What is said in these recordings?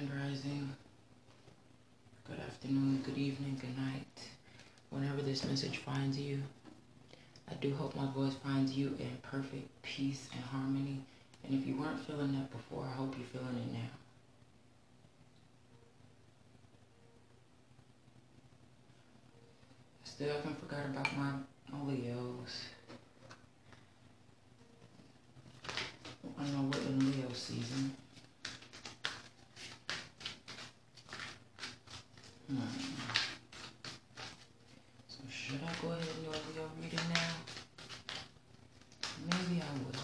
Grand Rising. Good afternoon, good evening, good night. Whenever this message finds you, I do hope my voice finds you in perfect peace and harmony. And if you weren't feeling that before, I hope you're feeling it now. Still haven't forgot about my, my Leos. I know we're in Leo season. So should I go ahead and do Leo reading now? Maybe I will.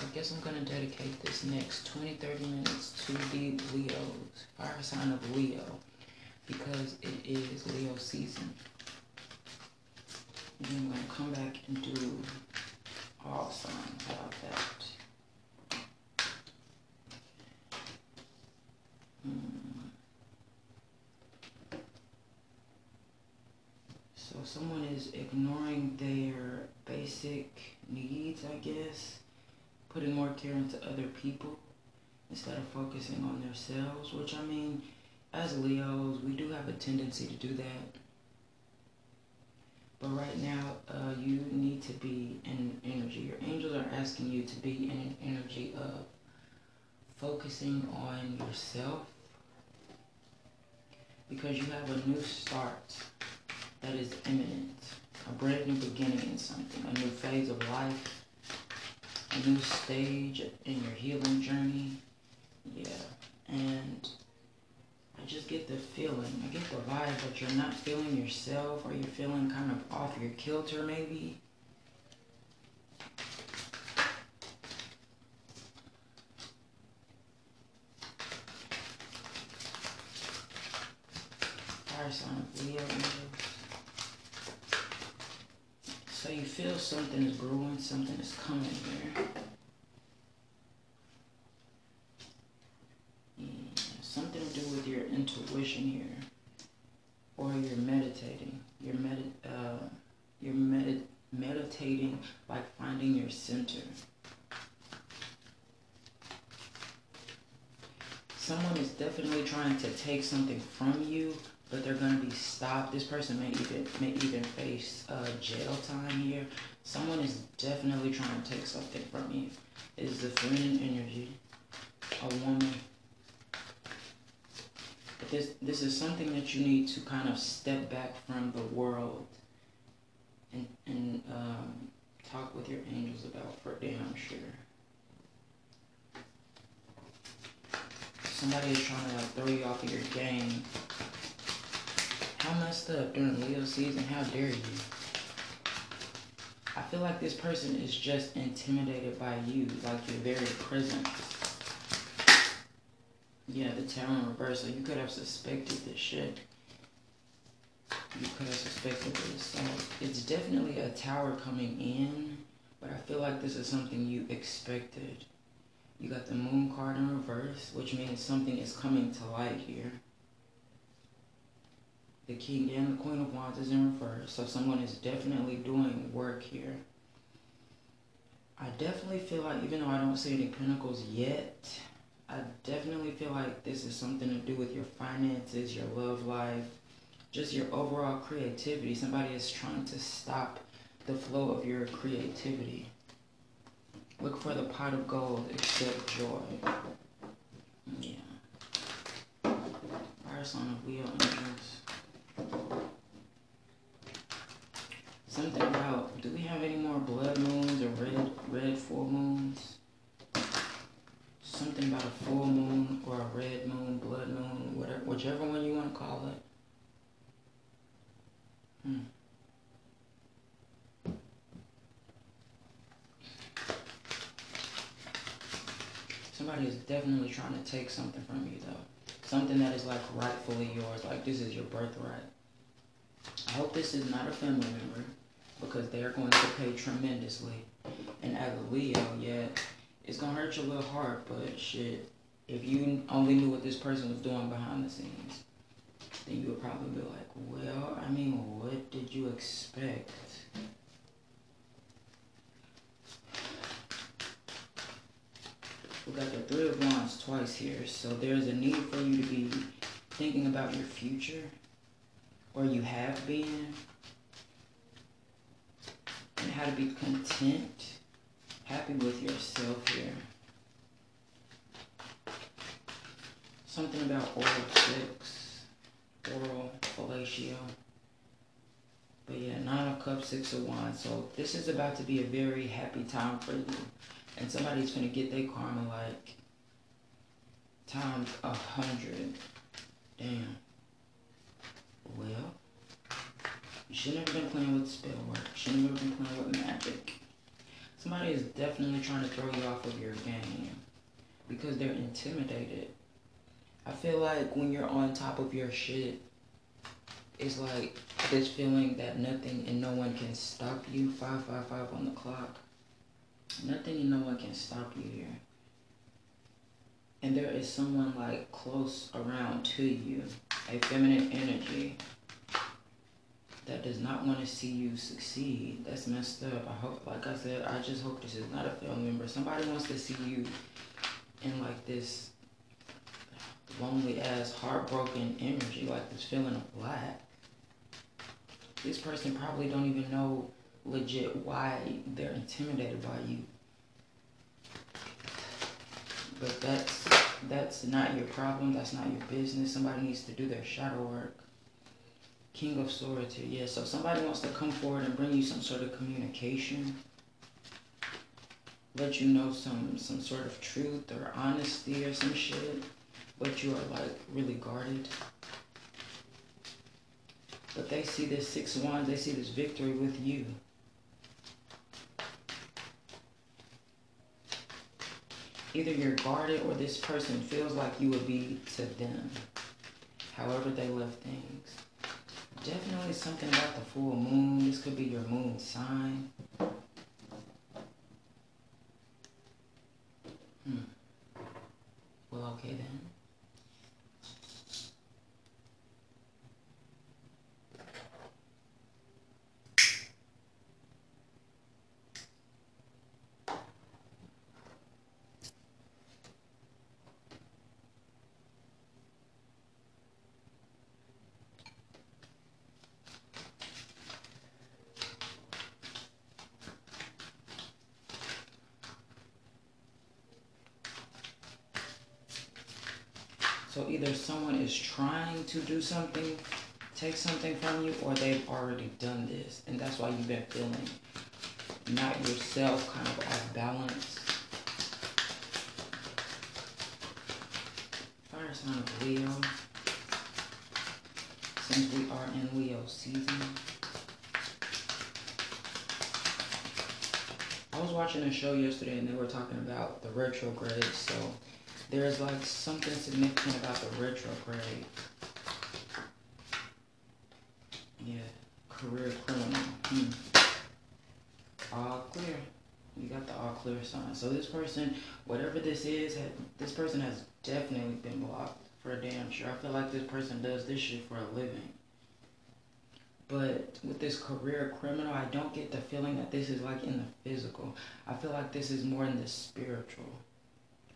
I guess I'm to dedicate this next 20, 30 minutes to the Leos, fire sign of Leo, because it is Leo season. And then I'm to come back and do all signs. About that? Hmm. So someone is ignoring their basic needs, I guess, putting more care into other people instead of focusing on themselves, which I mean, as Leos, we do have a tendency to do that. But right now, uh, you need to be in energy. Your angels are asking you to be in an energy of focusing on yourself because you have a new start that is imminent, a brand new beginning in something, a new phase of life, a new stage in your healing journey. Yeah, and I just get the feeling, I get the vibe that you're not feeling yourself or you're feeling kind of off your kilter maybe. Fire sign of Leo So you feel something is brewing, something is coming here. something to do with your intuition here, or you're meditating. You're med uh, you're med meditating by finding your center. Someone is definitely trying to take something from you, but they're going to be stopped. This person may even may even face uh, jail time here. Someone is definitely trying to take something from you. It is the feminine energy, a woman this this is something that you need to kind of step back from the world and and um, talk with your angels about for damn sure. Somebody is trying to like throw you off of your game. How messed up during Leo season? How dare you? I feel like this person is just intimidated by you, like your very presence. Yeah, the tower in reverse. So you could have suspected this shit. You could have suspected this. So it's definitely a tower coming in, but I feel like this is something you expected. You got the moon card in reverse, which means something is coming to light here. The king and the queen of wands is in reverse, so someone is definitely doing work here. I definitely feel like, even though I don't see any pentacles yet, I definitely feel like this is something to do with your finances, your love life, just your overall creativity. Somebody is trying to stop the flow of your creativity. Look for the pot of gold, accept joy. Yeah. Fire sign of Leo Angels. Something about, do we have any more blood moons or red, red full moons? something about a full moon or a red moon, blood moon, whatever, whichever one you want to call it. Hmm. Somebody is definitely trying to take something from you, though. Something that is like rightfully yours, like this is your birthright. I hope this is not a family member because they are going to pay tremendously. And as a Leo, yeah, it's gonna hurt your little heart, but shit, if you only knew what this person was doing behind the scenes, then you would probably be like, well, I mean, what did you expect? We got the Three of Wands twice here. So there's a need for you to be thinking about your future. Or you have been. And how to be content. Happy with yourself here. Something about oral sex. Oral fellatio. But yeah, Nine of Cups, Six of Wands. So this is about to be a very happy time for you. And somebody's gonna get their karma like times a hundred. Damn. Well, you should never been playing with spell work. You should never been playing with magic. Somebody is definitely trying to throw you off of your game because they're intimidated. I feel like when you're on top of your shit, it's like this feeling that nothing and no one can stop you. 555 on the clock. Nothing and no one can stop you here. And there is someone like close around to you, a feminine energy that does not want to see you succeed. That's messed up. I hope, like I said, I just hope this is not a family member. Somebody wants to see you in like this lonely ass, heartbroken energy, like this feeling of black this person probably don't even know legit why they're intimidated by you. But that's that's not your problem. That's not your business. Somebody needs to do their shadow work. King of Swords here. Yeah, so somebody wants to come forward and bring you some sort of communication. Let you know some some sort of truth or honesty or some shit. But you are like really guarded. But they see this six of wands, they see this victory with you. Either you're guarded or this person feels like you would be to them. However they left things. Definitely something about the full moon. This could be your moon sign. Hmm. Well, okay then. So either someone is trying to do something, take something from you, or they've already done this. And that's why you've been feeling not yourself, kind of off balance. Fire sign of Leo. Since we are in Leo season. I was watching a show yesterday and they were talking about the retrograde, so there's like something significant about the retrograde. Yeah, career criminal. Hmm. All clear. You got the all clear sign. So this person, whatever this is, this person has definitely been blocked for a damn sure. I feel like this person does this shit for a living. But with this career criminal, I don't get the feeling that this is like in the physical. I feel like this is more in the spiritual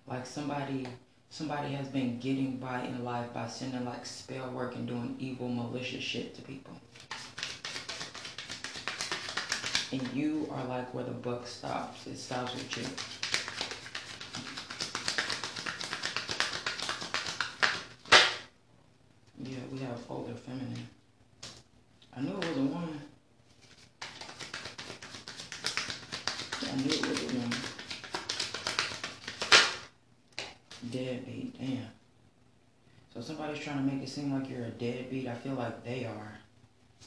like somebody somebody has been getting by in life by sending like spell work and doing evil malicious shit to people. And you are like where the buck stops. It stops with you. Yeah we have older feminine. I knew it was a woman i knew it was a woman Deadbeat, damn. So somebody's trying to make it seem like you're a deadbeat. I feel like they are.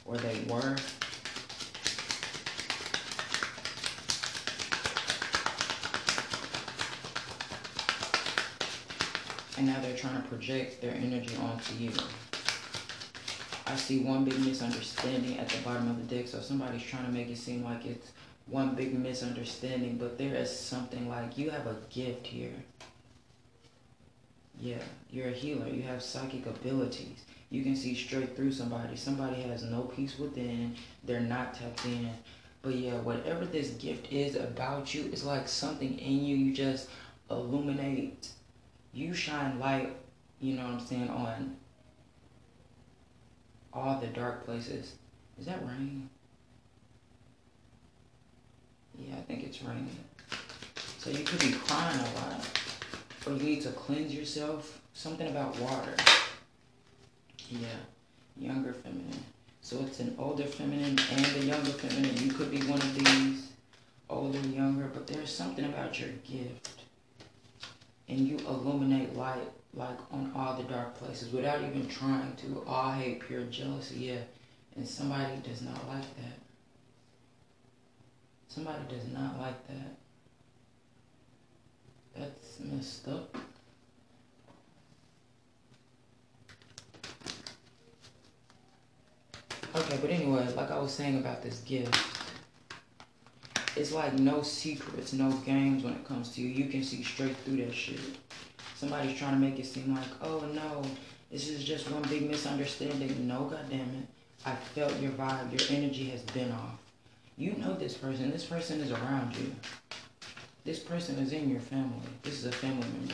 Or they were. And now they're trying to project their energy onto you. I see one big misunderstanding at the bottom of the deck. So somebody's trying to make it seem like it's one big misunderstanding. But there is something like you have a gift here. Yeah, you're a healer. You have psychic abilities. You can see straight through somebody. Somebody has no peace within. They're not tapped in. But yeah, whatever this gift is about you, it's like something in you. You just illuminate, you shine light, you know what I'm saying, on all the dark places. Is that rain? Yeah, I think it's raining. So you could be crying a lot. Or you to cleanse yourself. Something about water. Yeah, younger feminine. So it's an older feminine and a younger feminine. You could be one of these, older, younger, but there's something about your gift. And you illuminate light like on all the dark places without even trying to. All hate, pure jealousy, yeah. And somebody does not like that. Somebody does not like that. That's messed up. Okay, but anyway, like I was saying about this gift, it's like no secrets, no games when it comes to you. You can see straight through that shit. Somebody's trying to make it seem like, oh no, this is just one big misunderstanding. No, goddamn it. I felt your vibe, your energy has been off. You know this person. This person is around you. This person is in your family. This is a family member.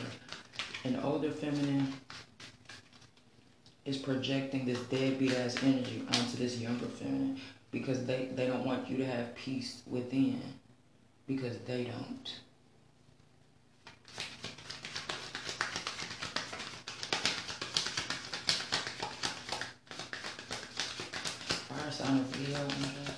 An older feminine is projecting this deadbeat ass energy onto this younger feminine because they, they don't want you to have peace within because they don't. Fire sign of Leo.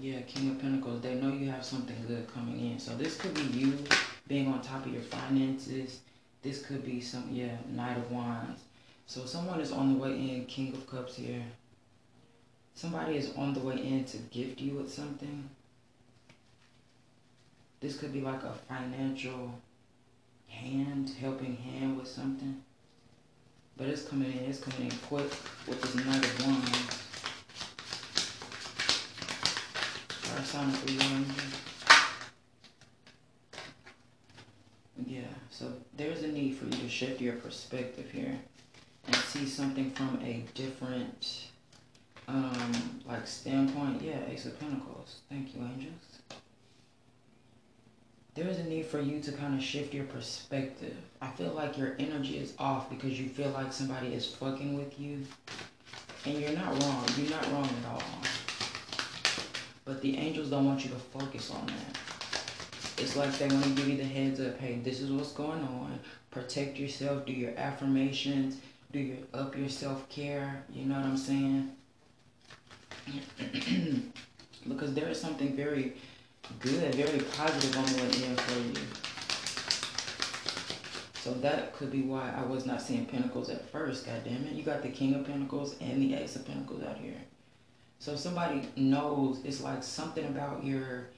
Yeah, King of Pentacles. They know you have something good coming in. So this could be you being on top of your finances. This could be some, yeah, Knight of Wands. So someone is on the way in, King of Cups here. Somebody is on the way in to gift you with something. This could be like a financial hand, helping hand with something. But it's coming in, it's coming in quick with this Knight of Wands. Yeah, so there's a need for you to shift your perspective here and see something from a different, um, like standpoint. Yeah, Ace of Pentacles. Thank you, angels. There's a need for you to kind of shift your perspective. I feel like your energy is off because you feel like somebody is fucking with you. And you're not wrong. You're not wrong at all. But the angels don't want you to focus on that. It's like they want to give you the heads up. Hey, this is what's going on. Protect yourself. Do your affirmations. Do your up your self care. You know what I'm saying? because there is something very good, very positive on the way in for you. So that could be why I was not seeing Pentacles at first. God damn it. You got the King of Pentacles and the Ace of Pentacles out here. So somebody knows it's like something about your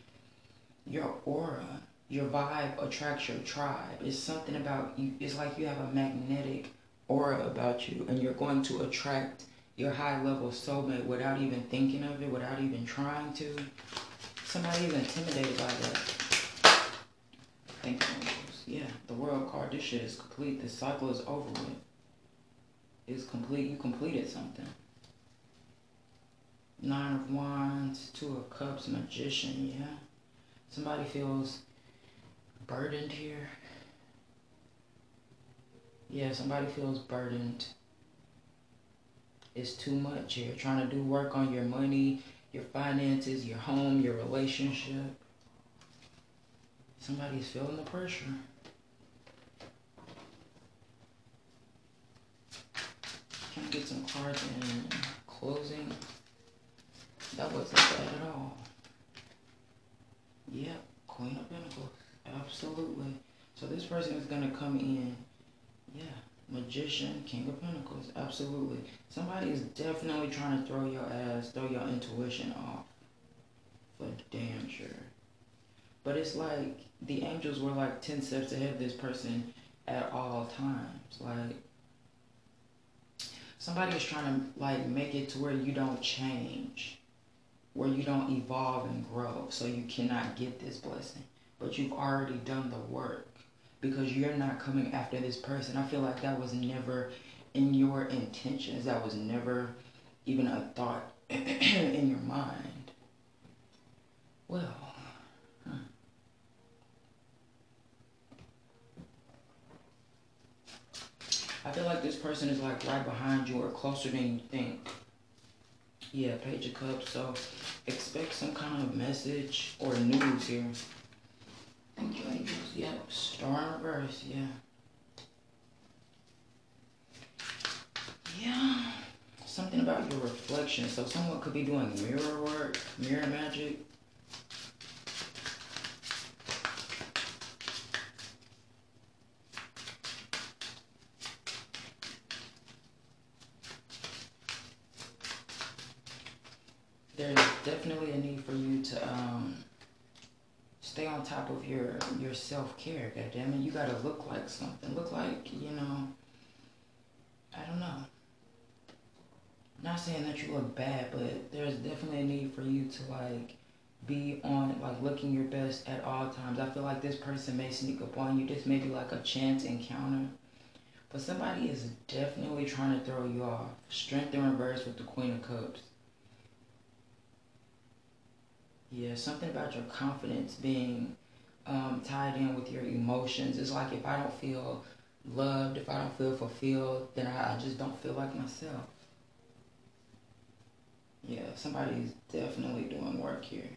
your aura, your vibe attracts your tribe. It's something about you. It's like you have a magnetic aura about you, and you're going to attract your high level soulmate without even thinking of it, without even trying to. Somebody is intimidated by that. Thank you, Yeah, the world card. This shit is complete. This cycle is over with. It's complete. You completed something. Nine of Wands, Two of Cups, Magician, yeah. Somebody feels burdened here. Yeah, somebody feels burdened. It's too much here. Trying to do work on your money, your finances, your home, your relationship. Somebody's feeling the pressure. Trying to get some cards in closing. That wasn't bad at all. Yep, Queen of Pentacles. Absolutely. So this person is going to come in. Yeah, Magician, King of Pentacles. Absolutely. Somebody is definitely trying to throw your ass, throw your intuition off. For damn sure. But it's like the angels were like 10 steps ahead of this person at all times. Like, somebody is trying to like make it to where you don't change where you don't evolve and grow. So you cannot get this blessing. But you've already done the work because you're not coming after this person. I feel like that was never in your intentions. That was never even a thought in your mind. Well. I feel like this person is like right behind you or closer than you think. Yeah, Page of Cups. So expect some kind of message or news here. Thank you, angels. Yep. Star in reverse. Yeah. Yeah. Something about your reflection. So someone could be doing mirror work, mirror magic. There's definitely a need for you to um, stay on top of your your self care. God damn it, you gotta look like something. Look like you know. I don't know. Not saying that you look bad, but there's definitely a need for you to like be on like looking your best at all times. I feel like this person may sneak up on you. This may be like a chance encounter. But somebody is definitely trying to throw you off. Strength in reverse with the Queen of Cups. Yeah, something about your confidence being um, tied in with your emotions. It's like if I don't feel loved, if I don't feel fulfilled, then I, I just don't feel like myself. Yeah, somebody's definitely doing work here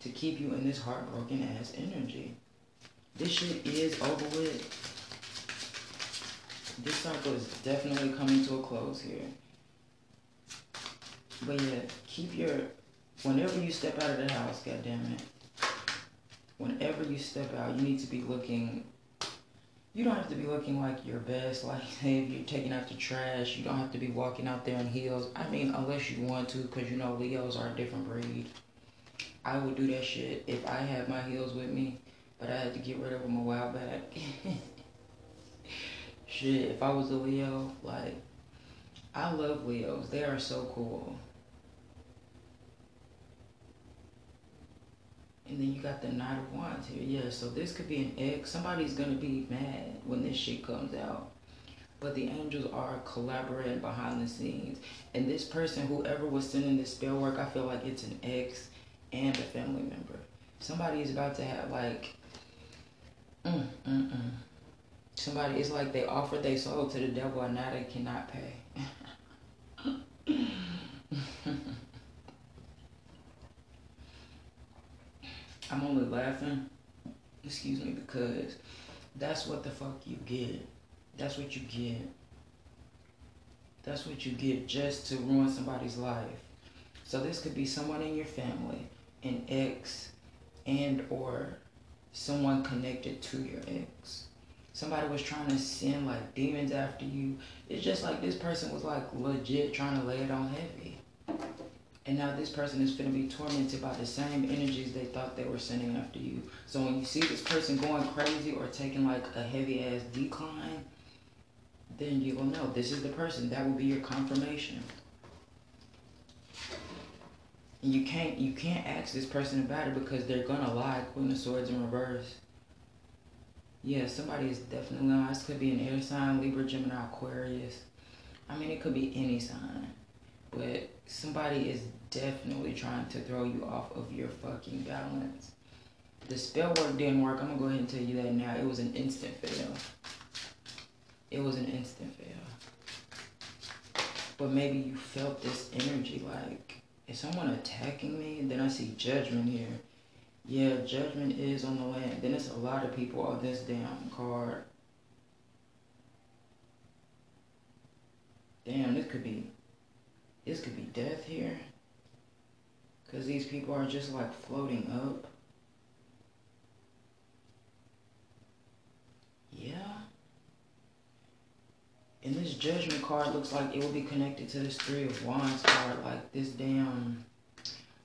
to keep you in this heartbroken ass energy. This shit is over with. This cycle is definitely coming to a close here. But yeah, keep your whenever you step out of the house, God damn it. Whenever you step out, you need to be looking. You don't have to be looking like your best. Like if you're taking out the trash, you don't have to be walking out there in heels. I mean, unless you want to, because you know Leos are a different breed. I would do that shit if I had my heels with me, but I had to get rid of them a while back. shit, if I was a Leo, like I love Leos. They are so cool. And then you got the Knight of Wands here. Yeah, so this could be an ex. Somebody's going to be mad when this shit comes out. But the angels are collaborating behind the scenes. And this person, whoever was sending this spell work, I feel like it's an ex and a family member. Somebody is about to have, like, mm, mm, mm. Somebody, it's like they offered their soul to the devil and now they cannot pay. I'm only laughing, excuse me, because that's what the fuck you get. That's what you get. That's what you get just to ruin somebody's life. So this could be someone in your family, an ex, and or someone connected to your ex. Somebody was trying to send like demons after you. It's just like this person was like legit trying to lay it on heavy. And now this person is going to be tormented by the same energies they thought they were sending after you. So when you see this person going crazy or taking like a heavy ass decline, then you will know this is the person. That will be your confirmation. And you can't you can't ask this person about it because they're gonna lie. Queen of Swords in reverse. Yeah, somebody is definitely lying. This could be an air sign, Libra, Gemini, Aquarius. I mean, it could be any sign. But somebody is definitely trying to throw you off of your fucking balance. The spell work didn't work. I'm gonna go ahead and tell you that now. It was an instant fail. It was an instant fail. But maybe you felt this energy like, is someone attacking me? Then I see judgment here. Yeah, judgment is on the land. Then it's a lot of people on this damn card. Damn, this could be this could be death here. Because these people are just like floating up. Yeah. And this judgment card looks like it will be connected to this three of wands card. Like this damn,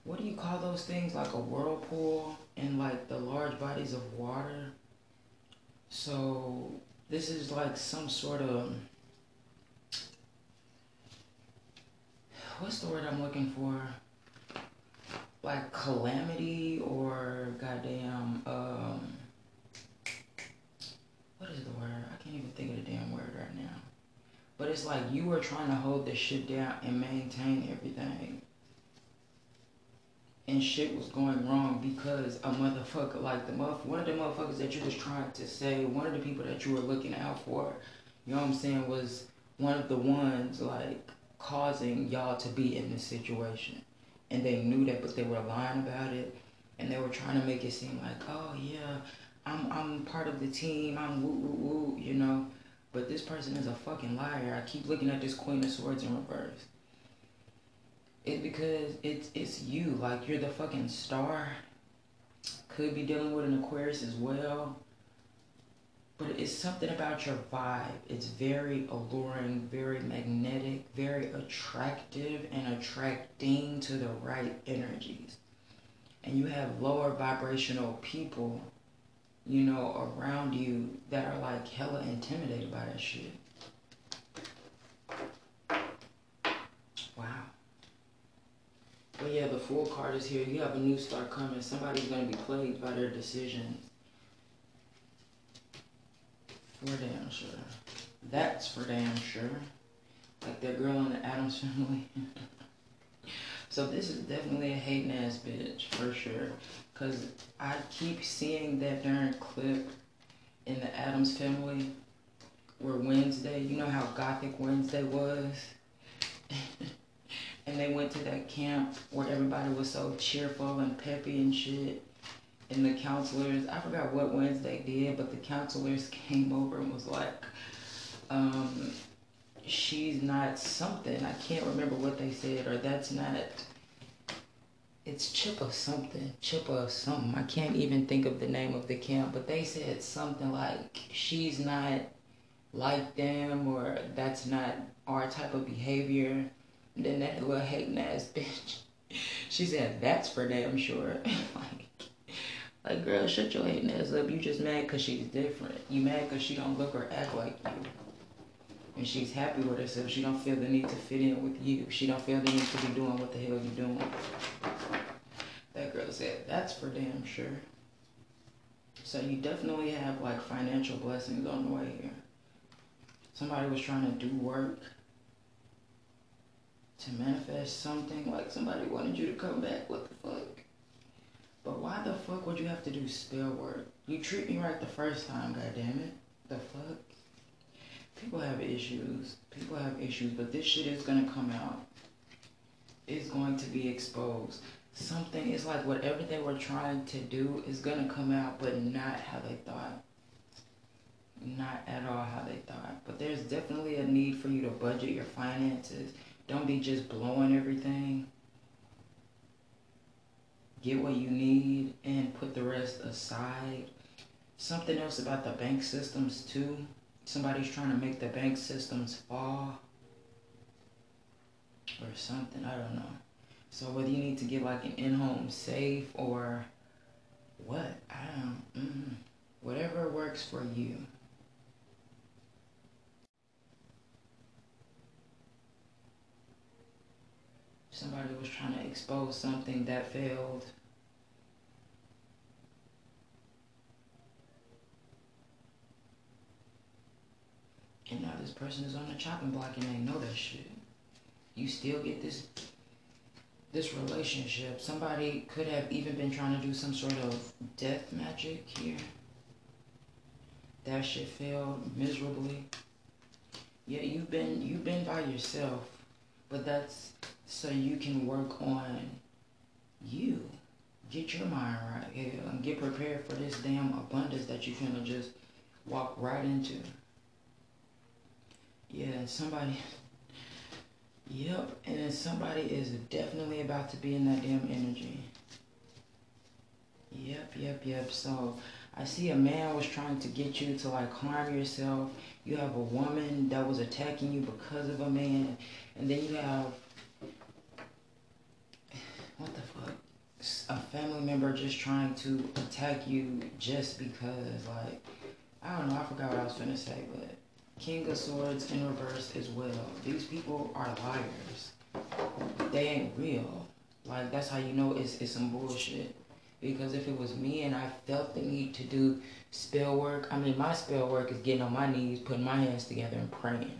what do you call those things? Like a whirlpool and like the large bodies of water. So this is like some sort of what's the word I'm looking for? Like calamity or goddamn um what is the word? I can't even think of the damn word right now. But it's like you were trying to hold this shit down and maintain everything. And shit was going wrong because a motherfucker like the mother one of the motherfuckers that you was trying to say, one of the people that you were looking out for, you know what I'm saying, was one of the ones like causing y'all to be in this situation. And they knew that, but they were lying about it. And they were trying to make it seem like, oh yeah, I'm I'm part of the team. I'm woo woo woo, you know. But this person is a fucking liar. I keep looking at this Queen of Swords in reverse. It's because it's it's you. Like you're the fucking star. Could be dealing with an Aquarius as well but it's something about your vibe. It's very alluring, very magnetic, very attractive, and attracting to the right energies. And you have lower vibrational people, you know, around you that are like hella intimidated by that shit. Wow. But yeah, the Fool card is here. You have a new start coming. Somebody's going to be plagued by their decisions for damn sure. That's for damn sure. Like that girl in the Addams family. so this is definitely a hating ass bitch for sure. Cause I keep seeing that darn clip in the Addams family where Wednesday, you know how gothic Wednesday was? and they went to that camp where everybody was so cheerful and peppy and shit and the counselors, I forgot what Wednesday did, but the counselors came over and was like, um, she's not something. I can't remember what they said, or that's not. It's Chippa something, Chippa something. I can't even think of the name of the camp, but they said something like she's not like them, or that's not our type of behavior. And then that little hating ass bitch, she said that's for damn sure. like, like, girl, shut your hating ass up. You just mad because she's different. You mad because she don't look or act like you. And she's happy with herself. She don't feel the need to fit in with you. She don't feel the need to be doing what the hell you doing. That girl said, that's for damn sure. So you definitely have like financial blessings on the way here. Somebody was trying to do work to manifest something. Like somebody wanted you to come back. What the fuck? But why the fuck would you have to do spell work? You treat me right the first time, God damn it. The fuck? People have issues. People have issues, but this shit is gonna come out. It's going to be exposed. Something is like whatever they were trying to do is gonna come out, but not how they thought. Not at all how they thought. But there's definitely a need for you to budget your finances. Don't be just blowing everything get what you need and put the rest aside. Something else about the bank systems too. Somebody's trying to make the bank systems fall or something. I don't know. So whether you need to get like an in-home safe or what, I don't. Mm, whatever works for you. Somebody was trying to expose something that failed. And now this person is on the chopping block and they know that shit. You still get this this relationship. Somebody could have even been trying to do some sort of death magic here. That shit failed miserably. Yeah, you've been you've been by yourself, but that's so you can work on you. Get your mind right here and get prepared for this damn abundance that you're gonna just walk right into. Yeah, somebody. Yep, and then somebody is definitely about to be in that damn energy. Yep, yep, yep. So I see a man was trying to get you to like harm yourself. You have a woman that was attacking you because of a man, and then you have what the fuck? A family member just trying to attack you just because, like, I don't know, I forgot what I was gonna say, but King of Swords in reverse as well. These people are liars. They ain't real. Like, that's how you know it's, it's some bullshit. Because if it was me and I felt the need to do spell work, I mean, my spell work is getting on my knees, putting my hands together and praying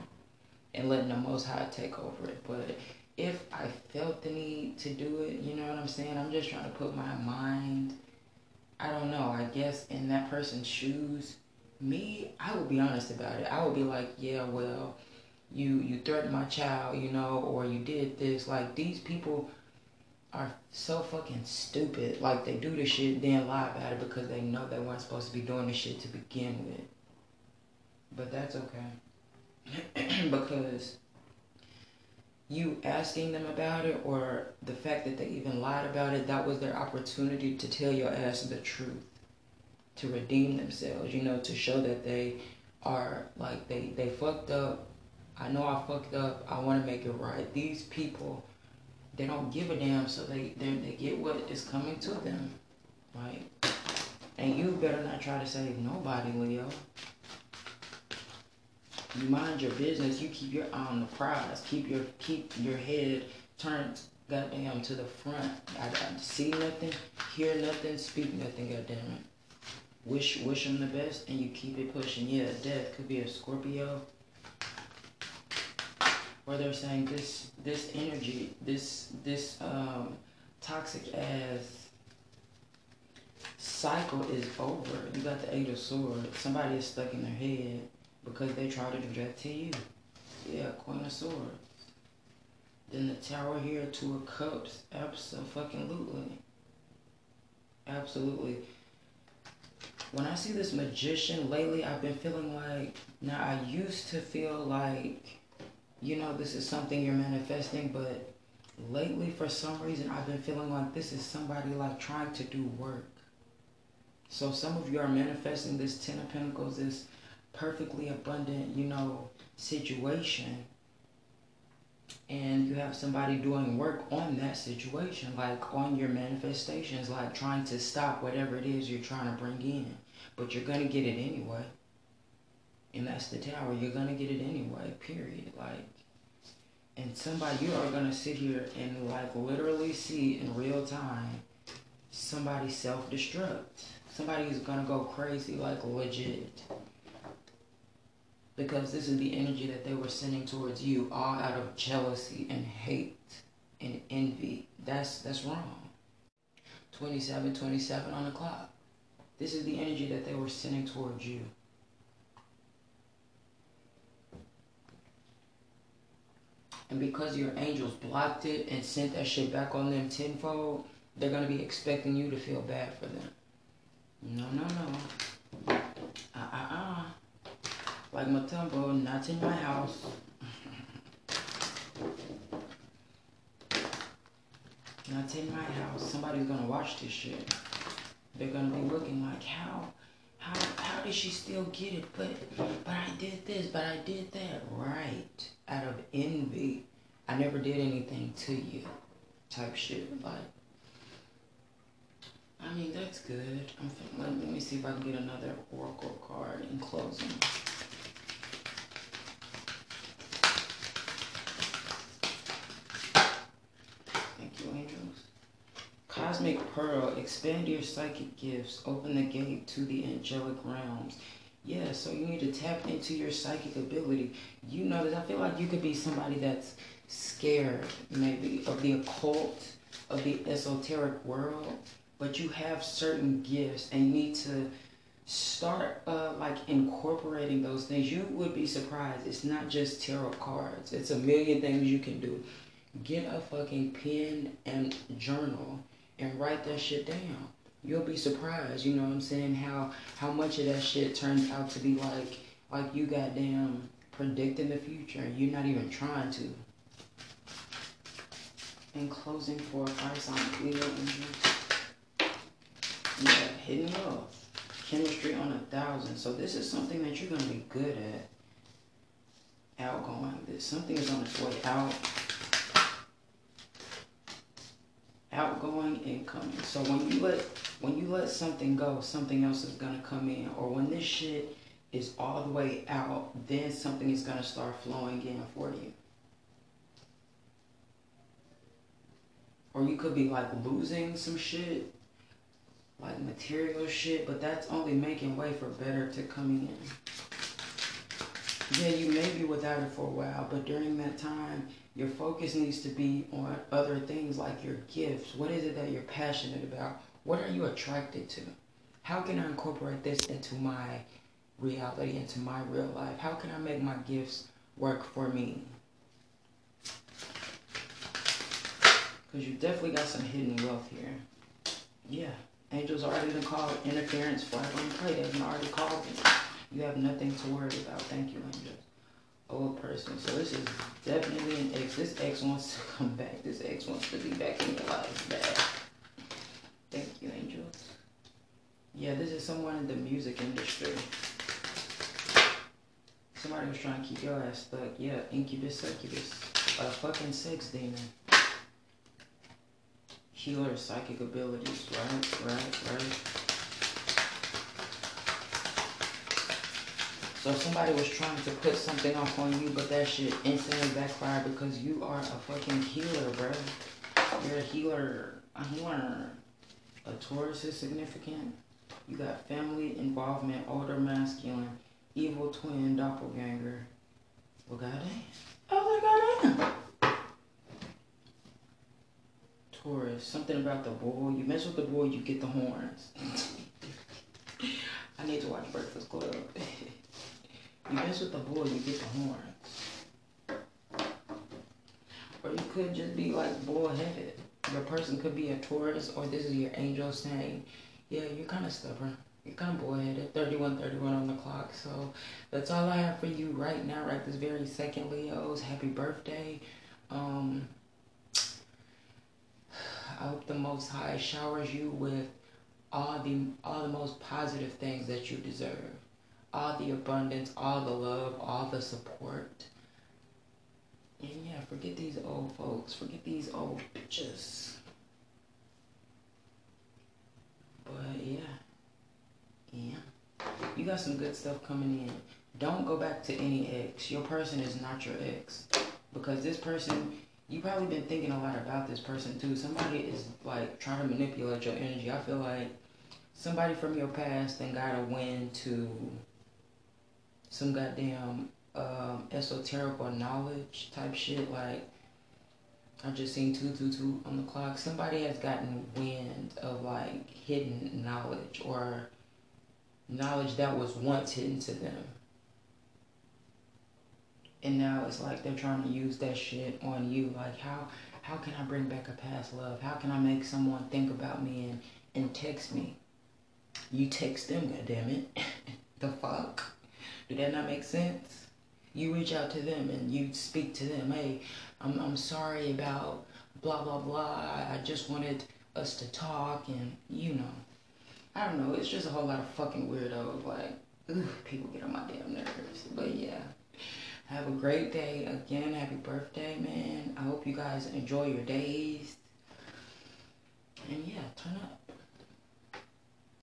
and letting the Most High take over it. But if I felt the need to do it, you know what I'm saying? I'm just trying to put my mind, I don't know, I guess in that person's shoes me, I would be honest about it. I would be like, yeah, well, you you threatened my child, you know, or you did this. Like these people are so fucking stupid. Like they do this shit, then lie about it because they know they weren't supposed to be doing the shit to begin with. But that's okay. because you asking them about it or the fact that they even lied about it, that was their opportunity to tell your ass the truth. To redeem themselves, you know, to show that they are like they, they fucked up. I know I fucked up. I want to make it right. These people they don't give a damn, so they they, they get what is coming to them, right? And you better not try to save nobody, Leo. You mind your business. You keep your eye on the prize. Keep your keep your head turned, goddamn, to the front. I, I see nothing, hear nothing, speak nothing. Goddamn it. Wish wish them the best, and you keep it pushing. Yeah, death could be a Scorpio where they're saying this this energy, this this um, toxic ass cycle is over. You got the Eight of Swords. Somebody is stuck in their head because they try to do that to you. Yeah, Queen of Swords. Then the Tower here, Two of Cups. Absolutely. Absolutely. When I see this magician lately, I've been feeling like, now I used to feel like you know this is something you're manifesting, but lately for some reason I've been feeling like this is somebody like trying to do work. So some of you are manifesting this Ten of Pentacles, this perfectly abundant, you know, situation. And you have somebody doing work on that situation, like on your manifestations, like trying to stop whatever it is you're trying to bring in. But you're going to get it anyway and that's the tower. You're gonna get it anyway. Period. Like, and somebody you are gonna sit here and like literally see in real time somebody self-destruct. Somebody is gonna go crazy, like legit. Because this is the energy that they were sending towards you, all out of jealousy and hate and envy. That's that's wrong. 27, 27 on the clock. This is the energy that they were sending towards you. And because your angels blocked it and sent that shit back on them tenfold, they're to be expecting you to feel bad for them. No, no, no. Uh-uh-uh. Like my Mutombo, not in my house. not in my house. Somebody's to watch this shit. They're to be looking like, how? How, how did she still get it? But, but I did this, but I did that. Right out of envy. I never did anything to you type shit. Like, I mean, that's good. I'm let, let me see if I can get another oracle card in closing. Thank you, angels. Cosmic Pearl, expand your psychic gifts, open the gate to the angelic realms. Yeah, so you need to tap into your psychic ability. You know that I feel like you could be somebody that's scared, maybe, of the occult, of the esoteric world, but you have certain gifts and you need to start uh, like incorporating those things. You would be surprised. It's not just tarot cards. It's a million things you can do. Get a fucking pen and journal and write that shit down you'll be surprised, you know what I'm saying, how how much of that shit turns out to be like like you goddamn predicting the future. and You're not even trying to. In closing for a fire sign Leo Yeah, hitting love. Chemistry on a thousand. So this is something that you're gonna be good at. Outgoing. This something is on its way out outgoing incoming so when you let when you let something go something else is gonna come in. Or when this shit is all the way out then something is gonna start flowing in for you. Or you could be like losing some shit like material shit but that's only making way for better to come in. Yeah you may be without it for a while but during that time your focus needs to be on other things like your gifts. What is it that you're passionate about? What are you attracted to? How can I incorporate this into my reality into my real life? How can I make my gifts work for me? Because you definitely got some hidden wealth here. Yeah. Angels already been called interference, flag on play. They've already called me. You have nothing to worry about. Thank you, angels. Old person. So this is definitely an ex. This ex wants to come back. This ex wants to be back in your life. Bad. Thank you, angels. Yeah, this is someone in the music industry. Somebody was trying to keep your ass stuck. Yeah, incubus, succubus. A fucking sex demon. Healer psychic abilities. Right, right, right. So somebody was trying to put something off on you, but that shit instantly backfired because you are a fucking healer, bro. You're a healer. A healer. A Taurus is significant. You got family involvement, older masculine, evil twin, doppelganger. Well, goddamn. Oh, goddamn. Taurus, something about the bull. You mess with the bull, you get the horns. I need to watch Breakfast Club. you mess with the bull, you get the horns. Or you could just be like bullheaded. Your person could be a Taurus, or this is your angel saying, yeah, you're kind of stubborn. You're kind of bullheaded. 31, 31 on the clock. So that's all I have for you right now, right this very second, Leos. Happy birthday. Um, I hope the Most High showers you with all the all the most positive things that you deserve. All the abundance, all the love, all the support. And yeah, forget these old folks. Forget these old bitches. But yeah. Yeah. You got some good stuff coming in. Don't go back to any ex. Your person is not your ex. Because this person, you probably been thinking a lot about this person too. Somebody is like trying to manipulate your energy. I feel like somebody from your past then got a win to some goddamn um, esoteric or knowledge type shit. Like I just seen 222 on the clock. Somebody has gotten wind of like hidden knowledge or knowledge that was once hidden to them. And now it's like they're trying to use that shit on you. Like how how can I bring back a past love? How can I make someone think about me and, and text me? You text them, goddammit. the fuck? Do that not make sense? You reach out to them and you speak to them, hey, I'm, I'm sorry about blah, blah, blah. I just wanted us to talk and, you know. I don't know. It's just a whole lot of fucking weirdos. Like, ugh, people get on my damn nerves. But yeah. Have a great day. Again, happy birthday, man. I hope you guys enjoy your days. And yeah, turn up.